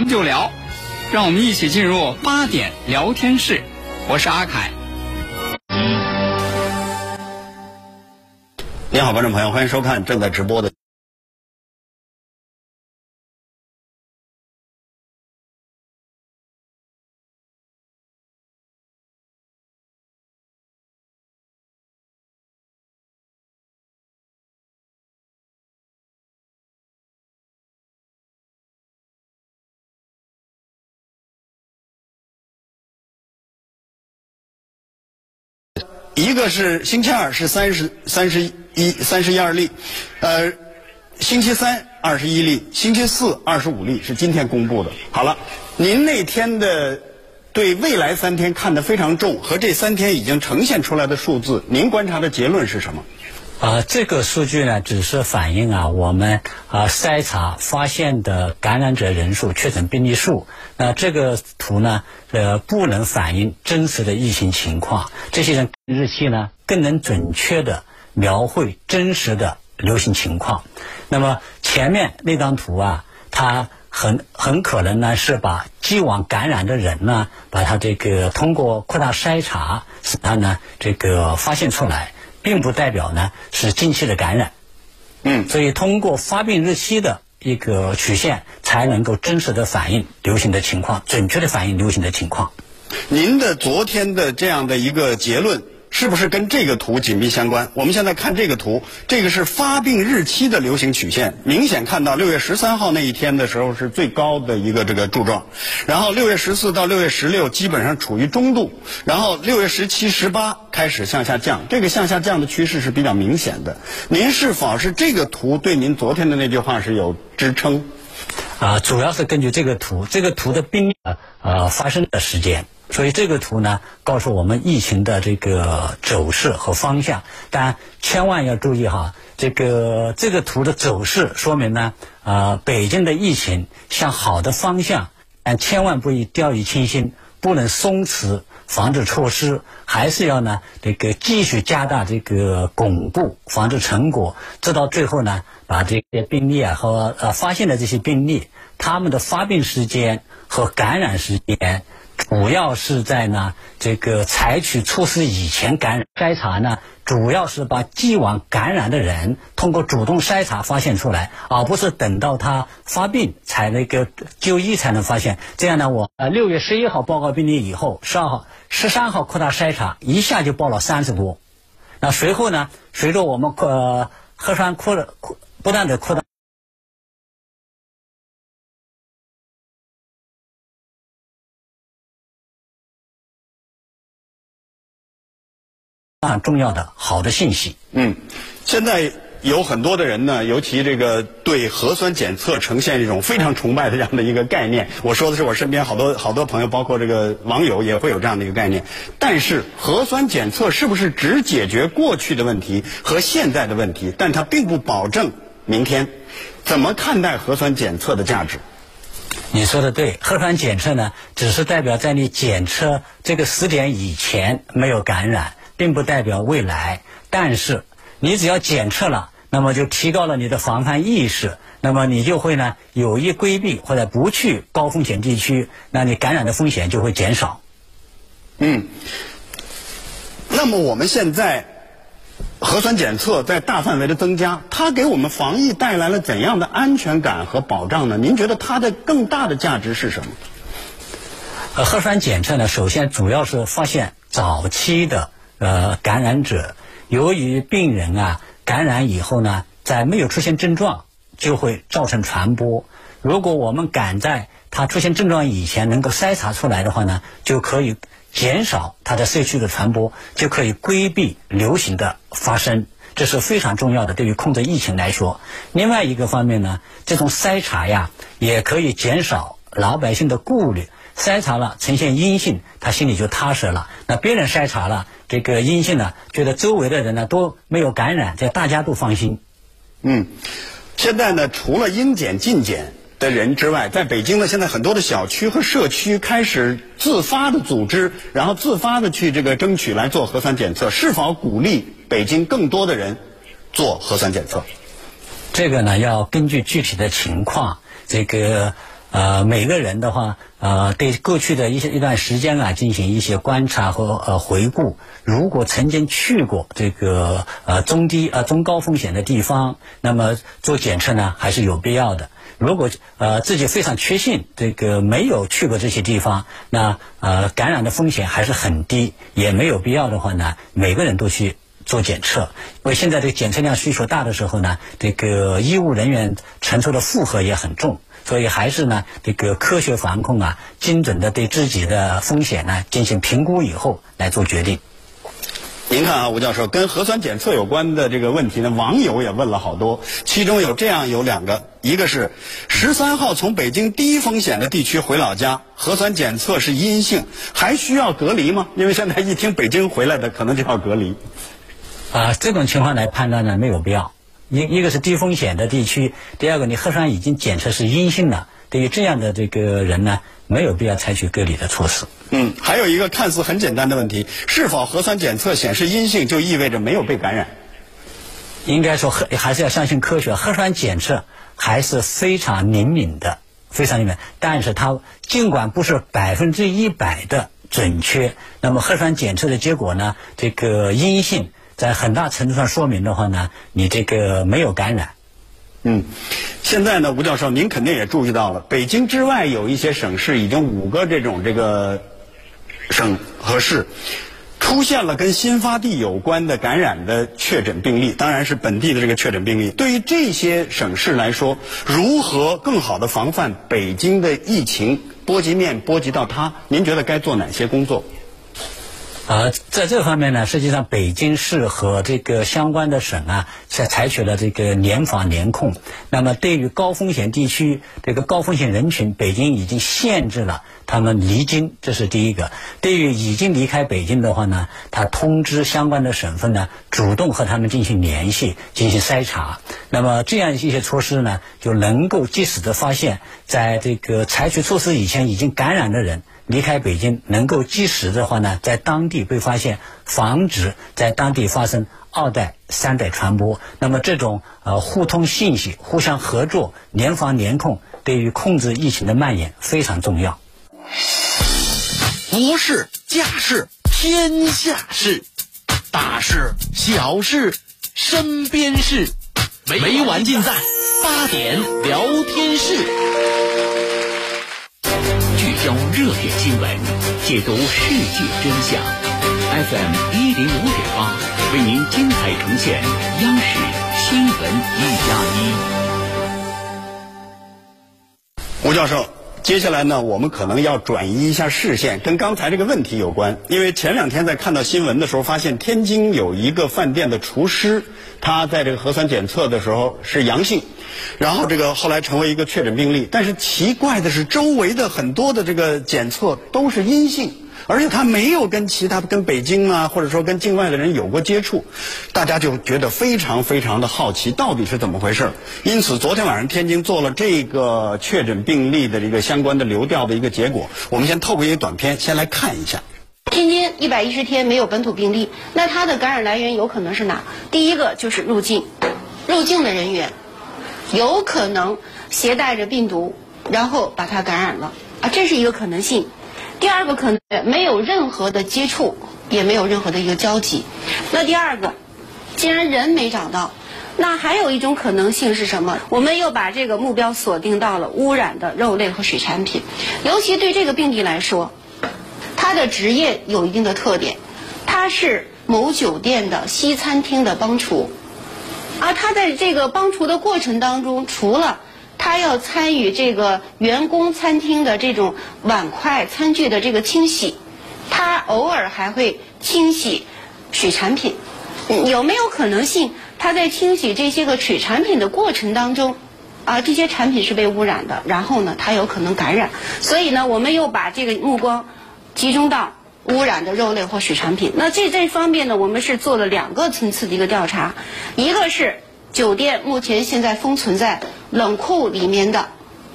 咱们就聊，让我们一起进入八点聊天室。我是阿凯。你好，观众朋友，欢迎收看正在直播的。一个是星期二是三十三十一三十一二例，呃，星期三二十一例，星期四二十五例是今天公布的。好了，您那天的对未来三天看得非常重，和这三天已经呈现出来的数字，您观察的结论是什么？啊，这个数据呢，只是反映啊我们啊筛查发现的感染者人数、确诊病例数。那这个图呢，呃，不能反映真实的疫情情况。这些人日期呢，更能准确的描绘真实的流行情况。那么前面那张图啊，它很很可能呢是把既往感染的人呢，把他这个通过扩大筛查，使他呢这个发现出来。并不代表呢是近期的感染，嗯，所以通过发病日期的一个曲线，才能够真实的反映流行的情况，准确的反映流行的情况。您的昨天的这样的一个结论。是不是跟这个图紧密相关？我们现在看这个图，这个是发病日期的流行曲线，明显看到六月十三号那一天的时候是最高的一个这个柱状，然后六月十四到六月十六基本上处于中度，然后六月十七、十八开始向下降，这个向下降的趋势是比较明显的。您是否是这个图对您昨天的那句话是有支撑？啊，主要是根据这个图，这个图的病啊呃发生的时间。所以这个图呢，告诉我们疫情的这个走势和方向。但千万要注意哈，这个这个图的走势说明呢，啊，北京的疫情向好的方向，但千万不宜掉以轻心，不能松弛防治措施，还是要呢这个继续加大这个巩固防治成果，直到最后呢，把这些病例啊和呃发现的这些病例，他们的发病时间和感染时间。主要是在呢，这个采取措施以前感染筛查呢，主要是把既往感染的人通过主动筛查发现出来，而不是等到他发病才那个就医才能发现。这样呢，我呃六月十一号报告病例以后，十二号、十三号扩大筛查，一下就报了三十多。那随后呢，随着我们扩核酸扩扩不断的扩大。很重要的好的信息。嗯，现在有很多的人呢，尤其这个对核酸检测呈现一种非常崇拜的这样的一个概念。我说的是我身边好多好多朋友，包括这个网友也会有这样的一个概念。但是核酸检测是不是只解决过去的问题和现在的问题？但它并不保证明天。怎么看待核酸检测的价值？你说的对，核酸检测呢，只是代表在你检测这个时点以前没有感染。并不代表未来，但是你只要检测了，那么就提高了你的防范意识，那么你就会呢有意规避或者不去高风险地区，那你感染的风险就会减少。嗯，那么我们现在核酸检测在大范围的增加，它给我们防疫带来了怎样的安全感和保障呢？您觉得它的更大的价值是什么？呃，核酸检测呢，首先主要是发现早期的。呃，感染者由于病人啊感染以后呢，在没有出现症状就会造成传播。如果我们赶在他出现症状以前能够筛查出来的话呢，就可以减少他在社区的传播，就可以规避流行的发生。这是非常重要的，对于控制疫情来说。另外一个方面呢，这种筛查呀，也可以减少老百姓的顾虑。筛查了呈现阴性，他心里就踏实了。那别人筛查了这个阴性呢，觉得周围的人呢都没有感染，这大家都放心。嗯，现在呢，除了应检尽检的人之外，在北京呢，现在很多的小区和社区开始自发的组织，然后自发的去这个争取来做核酸检测。是否鼓励北京更多的人做核酸检测？这个呢，要根据具体的情况，这个。呃，每个人的话，呃，对过去的一些一段时间啊，进行一些观察和呃回顾。如果曾经去过这个呃中低呃中高风险的地方，那么做检测呢还是有必要的。如果呃自己非常确信这个没有去过这些地方，那呃感染的风险还是很低，也没有必要的话呢，每个人都去。做检测，因为现在这个检测量需求大的时候呢，这个医务人员承受的负荷也很重，所以还是呢，这个科学防控啊，精准的对自己的风险呢进行评估以后来做决定。您看啊，吴教授，跟核酸检测有关的这个问题呢，网友也问了好多，其中有这样有两个，一个是十三号从北京低风险的地区回老家，核酸检测是阴性，还需要隔离吗？因为现在一听北京回来的，可能就要隔离。啊，这种情况来判断呢，没有必要。一一个是低风险的地区，第二个你核酸已经检测是阴性了，对于这样的这个人呢，没有必要采取隔离的措施。嗯，还有一个看似很简单的问题，是否核酸检测显示阴性就意味着没有被感染？应该说，核还是要相信科学，核酸检测还是非常灵敏的，非常灵敏。但是它尽管不是百分之一百的准确，那么核酸检测的结果呢，这个阴性。在很大程度上说明的话呢，你这个没有感染。嗯，现在呢，吴教授，您肯定也注意到了，北京之外有一些省市，已经五个这种这个省和市出现了跟新发地有关的感染的确诊病例，当然是本地的这个确诊病例。对于这些省市来说，如何更好的防范北京的疫情波及面波及到它？您觉得该做哪些工作？呃，在这方面呢，实际上北京市和这个相关的省啊，采采取了这个联防联控。那么，对于高风险地区这个高风险人群，北京已经限制了他们离京，这是第一个。对于已经离开北京的话呢，他通知相关的省份呢，主动和他们进行联系，进行筛查。那么这样一些措施呢，就能够及时的发现，在这个采取措施以前已经感染的人。离开北京能够及时的话呢，在当地被发现，防止在当地发生二代、三代传播。那么这种呃互通信息、互相合作、联防联控，对于控制疫情的蔓延非常重要。国事、家事、天下事，大事、小事、身边事，每晚尽在八点聊天室。热点新闻，解读世界真相。FM 一零五点八，为您精彩呈现央视新闻一加一。吴教授，接下来呢，我们可能要转移一下视线，跟刚才这个问题有关。因为前两天在看到新闻的时候，发现天津有一个饭店的厨师，他在这个核酸检测的时候是阳性。然后这个后来成为一个确诊病例，但是奇怪的是，周围的很多的这个检测都是阴性，而且他没有跟其他跟北京啊，或者说跟境外的人有过接触，大家就觉得非常非常的好奇，到底是怎么回事？因此，昨天晚上天津做了这个确诊病例的这个相关的流调的一个结果，我们先透过一个短片先来看一下。天津一百一十天没有本土病例，那它的感染来源有可能是哪？第一个就是入境，入境的人员。有可能携带着病毒，然后把它感染了啊，这是一个可能性。第二个可能没有任何的接触，也没有任何的一个交集。那第二个，既然人没找到，那还有一种可能性是什么？我们又把这个目标锁定到了污染的肉类和水产品，尤其对这个病例来说，他的职业有一定的特点，他是某酒店的西餐厅的帮厨。而他在这个帮厨的过程当中，除了他要参与这个员工餐厅的这种碗筷餐具的这个清洗，他偶尔还会清洗水产品。有没有可能性他在清洗这些个水产品的过程当中，啊，这些产品是被污染的，然后呢，他有可能感染。所以呢，我们又把这个目光集中到。污染的肉类或水产品，那这这方面呢，我们是做了两个层次的一个调查，一个是酒店目前现在封存在冷库里面的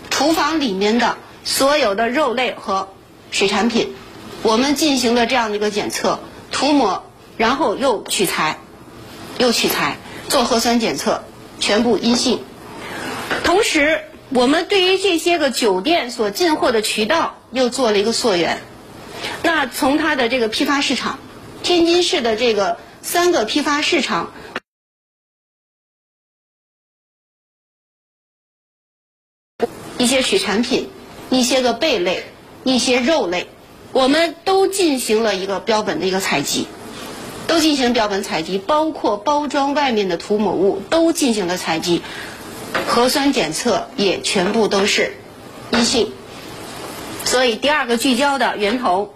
厨房里面的所有的肉类和水产品，我们进行了这样的一个检测，涂抹，然后又取材，又取材做核酸检测，全部阴性。同时，我们对于这些个酒店所进货的渠道又做了一个溯源。那从它的这个批发市场，天津市的这个三个批发市场，一些水产品，一些个贝类，一些肉类，我们都进行了一个标本的一个采集，都进行标本采集，包括包装外面的涂抹物都进行了采集，核酸检测也全部都是阴性。所以第二个聚焦的源头，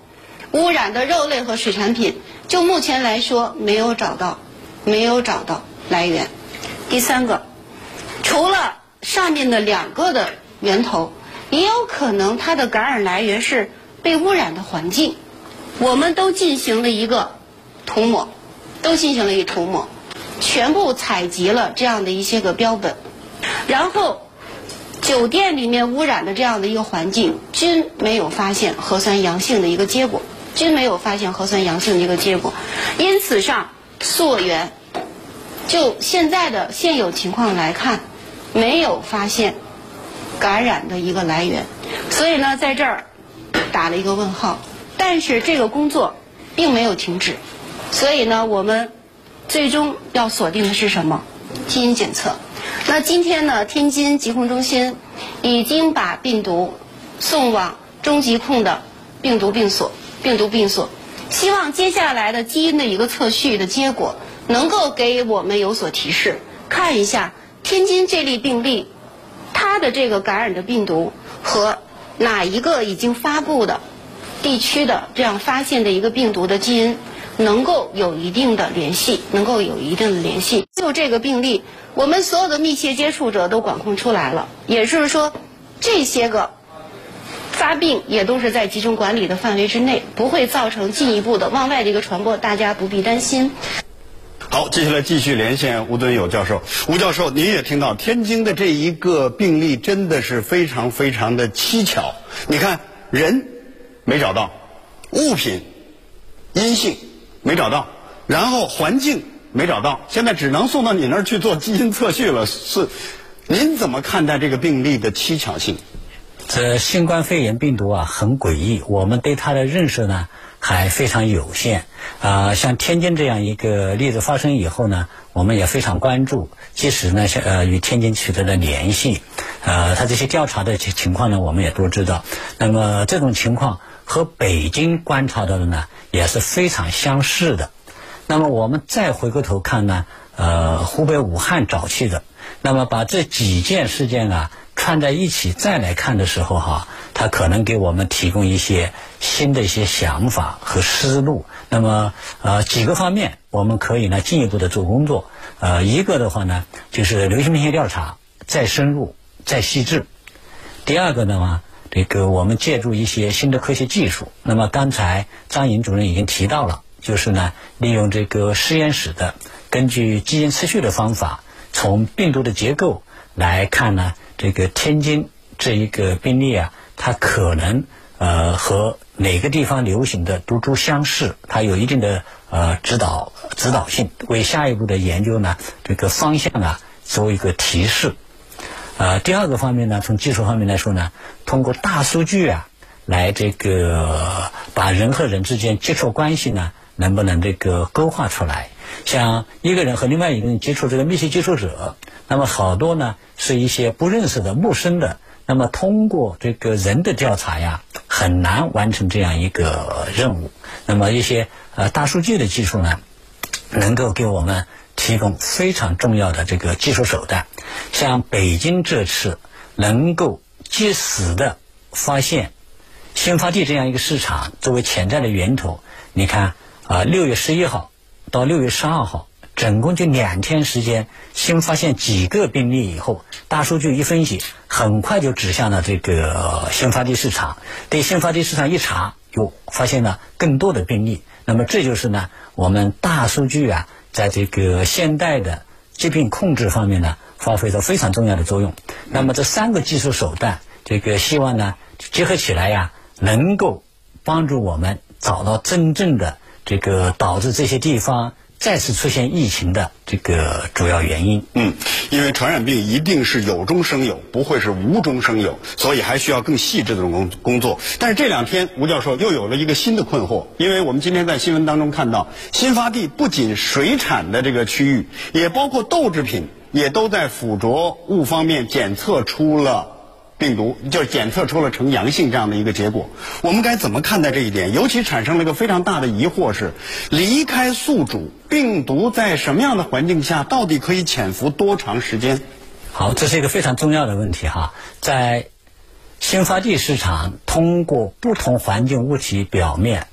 污染的肉类和水产品，就目前来说没有找到，没有找到来源。第三个，除了上面的两个的源头，也有可能它的感染来源是被污染的环境。我们都进行了一个涂抹，都进行了一涂抹，全部采集了这样的一些个标本，然后。酒店里面污染的这样的一个环境，均没有发现核酸阳性的一个结果，均没有发现核酸阳性的一个结果，因此上溯源，就现在的现有情况来看，没有发现感染的一个来源，所以呢，在这儿打了一个问号。但是这个工作并没有停止，所以呢，我们最终要锁定的是什么？基因检测。那今天呢，天津疾控中心已经把病毒送往中疾控的病毒病所，病毒病所，希望接下来的基因的一个测序的结果能够给我们有所提示，看一下天津这例病例，他的这个感染的病毒和哪一个已经发布的地区的这样发现的一个病毒的基因能够有一定的联系，能够有一定的联系。就这个病例。我们所有的密切接触者都管控出来了，也就是说，这些个发病也都是在集中管理的范围之内，不会造成进一步的往外的一个传播，大家不必担心。好，接下来继续连线吴敦友教授。吴教授，您也听到天津的这一个病例真的是非常非常的蹊跷。你看，人没找到，物品阴性没找到，然后环境。没找到，现在只能送到你那儿去做基因测序了。是，您怎么看待这个病例的蹊跷性？这新冠肺炎病毒啊，很诡异，我们对它的认识呢还非常有限。啊，像天津这样一个例子发生以后呢，我们也非常关注，即使呢，像呃，与天津取得了联系，呃，他这些调查的情情况呢，我们也都知道。那么这种情况和北京观察到的呢，也是非常相似的。那么我们再回过头看呢，呃，湖北武汉早期的，那么把这几件事件啊串在一起再来看的时候哈，它可能给我们提供一些新的一些想法和思路。那么呃几个方面我们可以呢进一步的做工作。呃，一个的话呢就是流行病学调查再深入再细致。第二个呢嘛，这个我们借助一些新的科学技术。那么刚才张颖主任已经提到了。就是呢，利用这个实验室的根据基因测序的方法，从病毒的结构来看呢，这个天津这一个病例啊，它可能呃和哪个地方流行的毒株相似，它有一定的呃指导指导性，为下一步的研究呢这个方向啊做一个提示。呃，第二个方面呢，从技术方面来说呢，通过大数据啊，来这个把人和人之间接触关系呢。能不能这个勾画出来？像一个人和另外一个人接触这个密切接触者，那么好多呢是一些不认识的陌生的，那么通过这个人的调查呀，很难完成这样一个任务。那么一些呃大数据的技术呢，能够给我们提供非常重要的这个技术手段。像北京这次能够及时的发现新发地这样一个市场作为潜在的源头，你看。啊，六月十一号到六月十二号，总共就两天时间，新发现几个病例以后，大数据一分析，很快就指向了这个新发地市场。对新发地市场一查，又，发现了更多的病例。那么这就是呢，我们大数据啊，在这个现代的疾病控制方面呢，发挥着非常重要的作用。那么这三个技术手段，这个希望呢结合起来呀，能够帮助我们找到真正的。这个导致这些地方再次出现疫情的这个主要原因。嗯，因为传染病一定是有中生有，不会是无中生有，所以还需要更细致的工工作。但是这两天，吴教授又有了一个新的困惑，因为我们今天在新闻当中看到，新发地不仅水产的这个区域，也包括豆制品，也都在附着物方面检测出了。病毒就检测出了呈阳性这样的一个结果，我们该怎么看待这一点？尤其产生了一个非常大的疑惑是：离开宿主，病毒在什么样的环境下，到底可以潜伏多长时间？好，这是一个非常重要的问题哈。在新发地市场，通过不同环境物体表面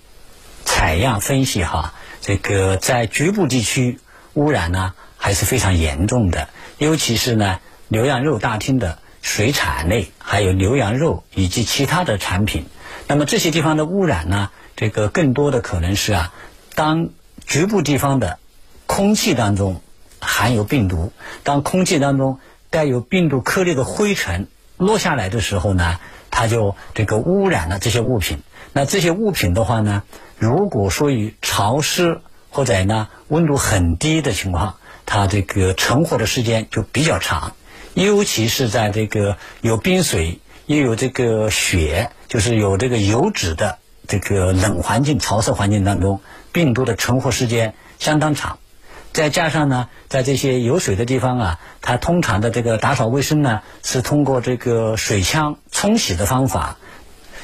采样分析哈，这个在局部地区污染呢还是非常严重的，尤其是呢牛羊肉大厅的。水产类，还有牛羊肉以及其他的产品，那么这些地方的污染呢？这个更多的可能是啊，当局部地方的空气当中含有病毒，当空气当中带有病毒颗粒的灰尘落下来的时候呢，它就这个污染了这些物品。那这些物品的话呢，如果说与潮湿或者呢温度很低的情况，它这个存活的时间就比较长。尤其是在这个有冰水又有这个雪，就是有这个油脂的这个冷环境、潮湿环境当中，病毒的存活时间相当长。再加上呢，在这些有水的地方啊，它通常的这个打扫卫生呢，是通过这个水枪冲洗的方法，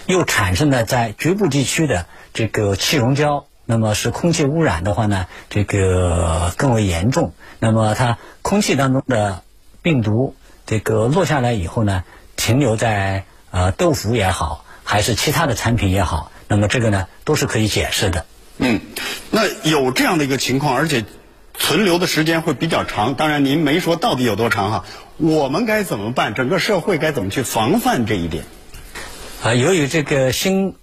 又产生了在局部地区的这个气溶胶，那么是空气污染的话呢，这个更为严重。那么它空气当中的病毒。这个落下来以后呢，停留在呃豆腐也好，还是其他的产品也好，那么这个呢都是可以解释的。嗯，那有这样的一个情况，而且存留的时间会比较长。当然您没说到底有多长哈，我们该怎么办？整个社会该怎么去防范这一点？啊，由于这个新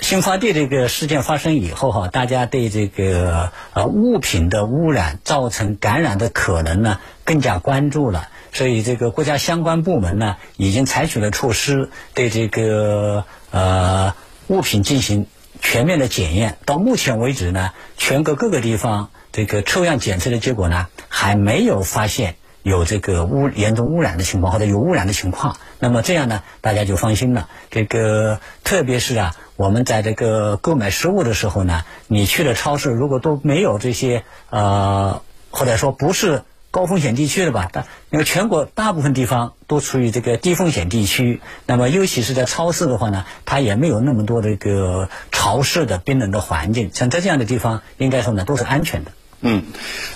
新发地这个事件发生以后哈，大家对这个呃物品的污染造成感染的可能呢更加关注了。所以，这个国家相关部门呢，已经采取了措施，对这个呃物品进行全面的检验。到目前为止呢，全国各个地方这个抽样检测的结果呢，还没有发现有这个污严重污染的情况或者有污染的情况。那么这样呢，大家就放心了。这个特别是啊，我们在这个购买食物的时候呢，你去了超市，如果都没有这些呃，或者说不是。高风险地区的吧，但因为全国大部分地方都处于这个低风险地区，那么尤其是在超市的话呢，它也没有那么多这个潮湿的冰冷的环境，像在这样的地方，应该说呢都是安全的。嗯，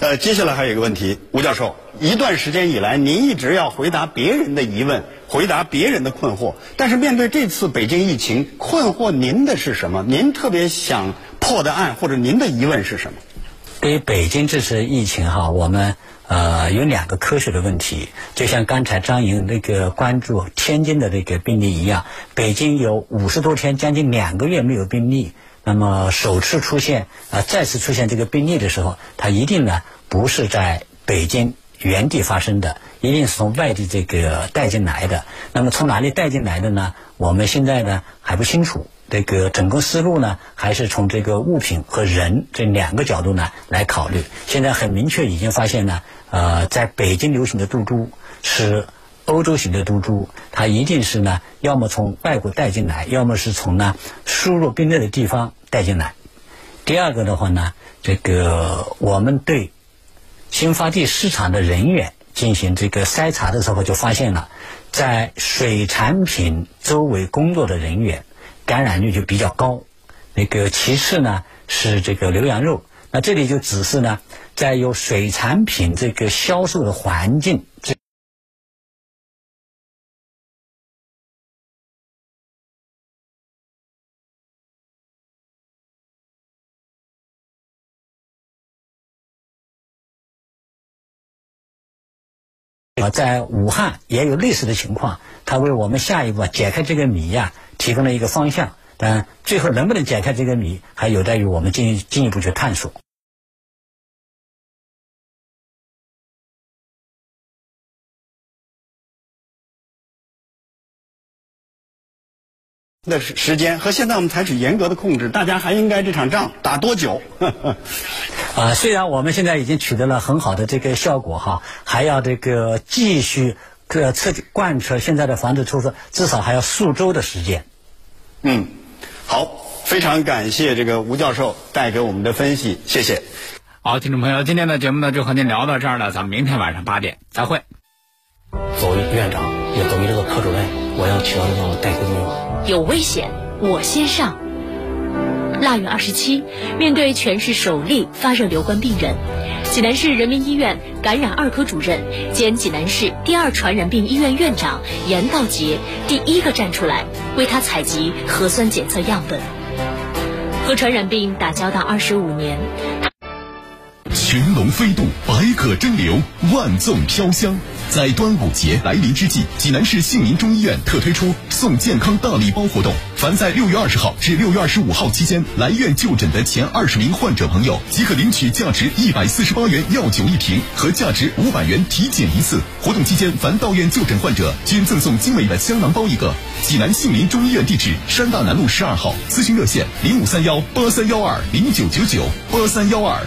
呃，接下来还有一个问题，吴教授，一段时间以来，您一直要回答别人的疑问，回答别人的困惑，但是面对这次北京疫情，困惑您的是什么？您特别想破的案，或者您的疑问是什么？对于北京这次疫情哈，我们。呃，有两个科学的问题，就像刚才张莹那个关注天津的这个病例一样，北京有五十多天，将近两个月没有病例，那么首次出现啊，再次出现这个病例的时候，它一定呢不是在北京原地发生的，一定是从外地这个带进来的。那么从哪里带进来的呢？我们现在呢还不清楚。这个整个思路呢，还是从这个物品和人这两个角度呢来考虑。现在很明确，已经发现呢，呃，在北京流行的毒株是欧洲型的毒株，它一定是呢，要么从外国带进来，要么是从呢输入病例的地方带进来。第二个的话呢，这个我们对新发地市场的人员进行这个筛查的时候，就发现了，在水产品周围工作的人员。感染率就比较高，那个其次呢是这个牛羊肉，那这里就只是呢在有水产品这个销售的环境这，在武汉也有类似的情况，它为我们下一步解开这个谜呀。提供了一个方向，但最后能不能解开这个谜，还有待于我们进进一步去探索。那时时间和现在我们采取严格的控制，大家还应该这场仗打多久？啊，虽然我们现在已经取得了很好的这个效果哈，还要这个继续个彻底贯彻现在的防治措施，至少还要数周的时间。嗯，好，非常感谢这个吴教授带给我们的分析，谢谢。好，听众朋友，今天的节目呢就和您聊到这儿了，咱们明天晚上八点再会。作为院长，也作为这个科主任，我要去到这个带头作用。有危险，我先上。腊月二十七，面对全市首例发热留观病人，济南市人民医院感染二科主任兼济南市第二传染病医院院长严道杰第一个站出来为他采集核酸检测样本。和传染病打交道二十五年。群龙飞渡，百舸争流，万众飘香。在端午节来临之际，济南市杏林中医院特推出送健康大礼包活动。凡在六月二十号至六月二十五号期间来院就诊的前二十名患者朋友，即可领取价值一百四十八元药酒一瓶和价值五百元体检一次。活动期间，凡到院就诊患者均赠送精美的香囊包一个。济南杏林中医院地址：山大南路十二号。咨询热线：零五三幺八三幺二零九九九八三幺二。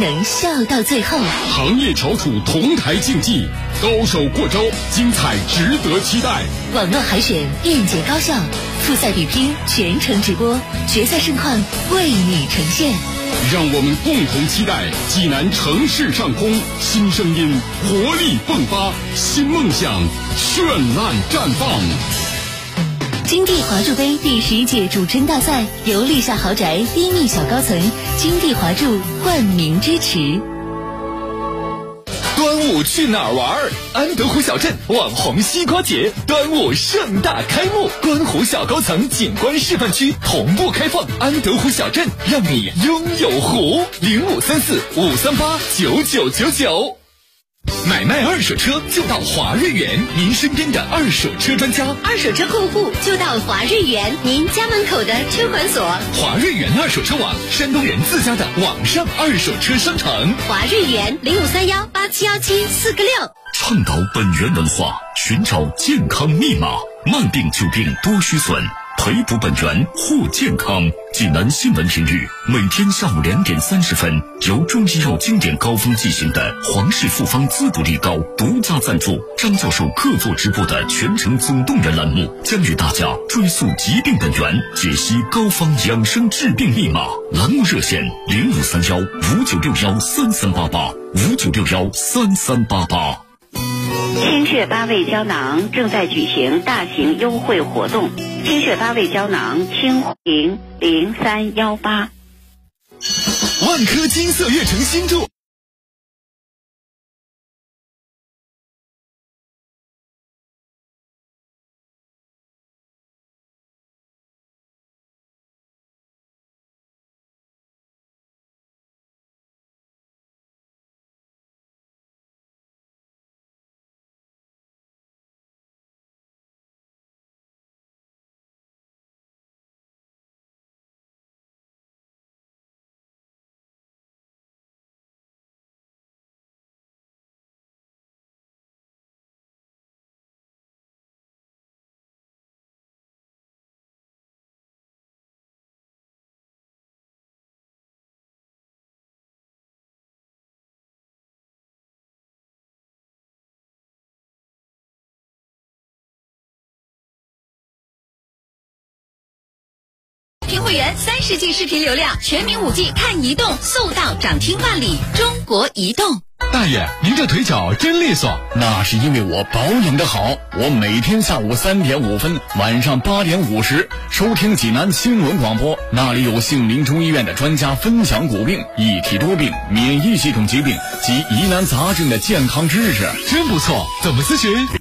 能笑到最后，行业翘楚同台竞技，高手过招，精彩值得期待。网络海选便捷高效，复赛比拼全程直播，决赛盛况为你呈现。让我们共同期待济南城市上空新声音活力迸发，新梦想绚烂绽放。金地华住杯第十一届主持人大赛由立夏豪宅低密小高层金地华住冠名支持。端午去哪儿玩？安德湖小镇网红西瓜节，端午盛大开幕，观湖小高层景观示范区同步开放，安德湖小镇让你拥有湖。零五三四五三八九九九九。买卖二手车就到华瑞源，您身边的二手车专家。二手车过户就到华瑞源，您家门口的车管所。华瑞源二手车网，山东人自家的网上二手车商城。华瑞源零五三幺八七幺七四个六。倡导本源文化，寻找健康密码，慢病久病多虚损。培补本源护健康。济南新闻频率每天下午两点三十分，由中医药经典膏方进行的皇氏复方滋补力高独家赞助，张教授客座直播的全程总动员栏目，将与大家追溯疾病本源，解析膏方养生治病密码。栏目热线零五三幺五九六幺三三八八五九六幺三三八八。清血八味胶囊正在举行大型优惠活动，清血八味胶囊清零零三幺八。万科金色悦城新筑。听会员三十 G 视频流量，全民五 G 看移动，速到涨停万里。中国移动。大爷，您这腿脚真利索，那是因为我保养的好。我每天下午三点五分，晚上八点五十收听济南新闻广播，那里有杏林中医院的专家分享骨病、一体多病、免疫系统疾病及疑难杂症的健康知识，真不错。怎么咨询？